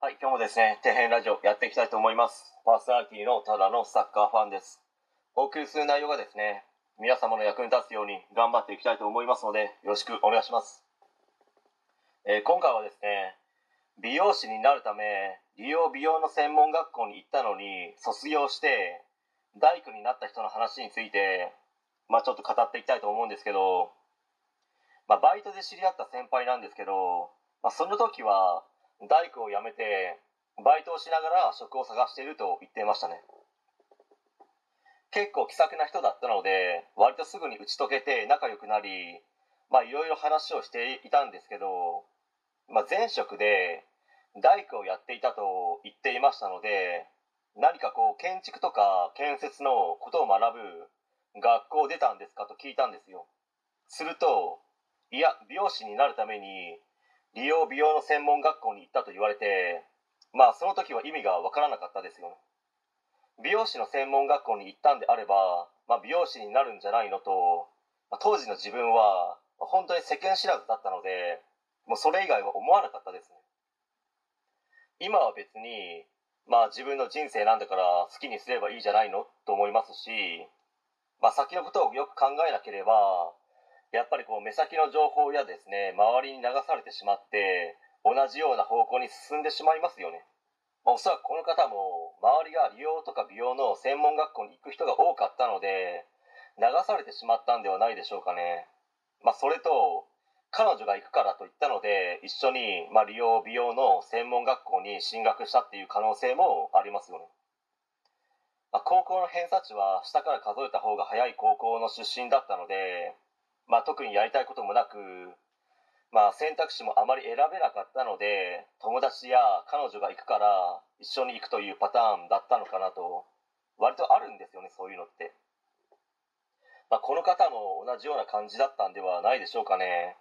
はい、今日もですね、底辺ラジオやっていきたいと思います。パーソナリティのただのサッカーファンです。お送りする内容がですね、皆様の役に立つように頑張っていきたいと思いますので、よろしくお願いします。えー今回はですね、美容師になるため、理容美容の専門学校に行ったのに、卒業して、大工になった人の話について、まあちょっと語っていきたいと思うんですけど、まあバイトで知り合った先輩なんですけど、まあその時は、大工を辞めてバイトをしながら職を探していると言っていましたね。結構気さくな人だったので割とすぐに打ち解けて仲良くなりまあいろいろ話をしていたんですけど、まあ、前職で大工をやっていたと言っていましたので何かこう建築とか建設のことを学ぶ学校出たんですかと聞いたんですよ。するといや美容師になるために理容美容の専門学校に行ったと言われてまあその時は意味がわからなかったですよね。美容師の専門学校に行ったんであれば、まあ、美容師になるんじゃないのと、まあ当時の自分は本当に世間知らずだったのでもうそれ以外は思わなかったですね。今は別にまあ自分の人生なんだから好きにすればいいじゃないのと思いますしまあ先のことをよく考えなければやっぱりこう目先の情報やですね周りに流されてしまって同じような方向に進んでしまいますよね、まあ、おそらくこの方も周りが理容とか美容の専門学校に行く人が多かったので流されてしまったんではないでしょうかね。まあそれと彼女が行くからと言ったので一緒に、まあ、理容美容の専門学校に進学したっていう可能性もありますよね。まあ、高校の偏差値は下から数えた方が早い高校の出身だったので、まあ、特にやりたいこともなく、まあ、選択肢もあまり選べなかったので友達や彼女が行くから一緒に行くというパターンだったのかなと割とあるんですよねそういうのって、まあ、この方も同じような感じだったんではないでしょうかね、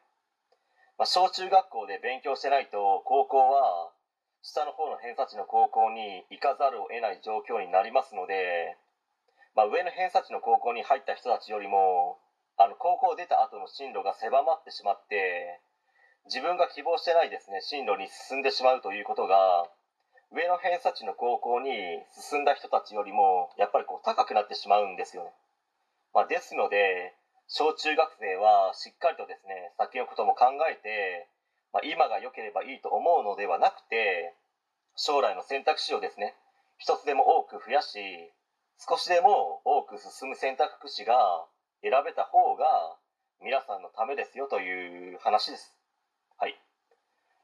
まあ、小中学校で勉強してないと高校は下の方の偏差値の高校に行かざるを得ない状況になりますので、まあ、上の偏差値の高校に入った人たちよりもあの高校出た後の進路が狭まってしまって自分が希望してないですね進路に進んでしまうということが上の偏差値の高校に進んだ人たちよりもやっぱりこう高くなってしまうんですよね、まあ、ですので小中学生はしっかりとですね先のことも考えてまあ、今が良ければいいと思うのではなくて将来の選択肢をですね一つでも多く増やし少しでも多く進む選択肢が選べた方が皆さんのためですよという話です。はい、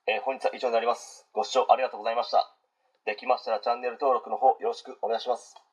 えー本日は以上になります。ご視聴ありがとうございました。できましたらチャンネル登録の方よろしくお願いします。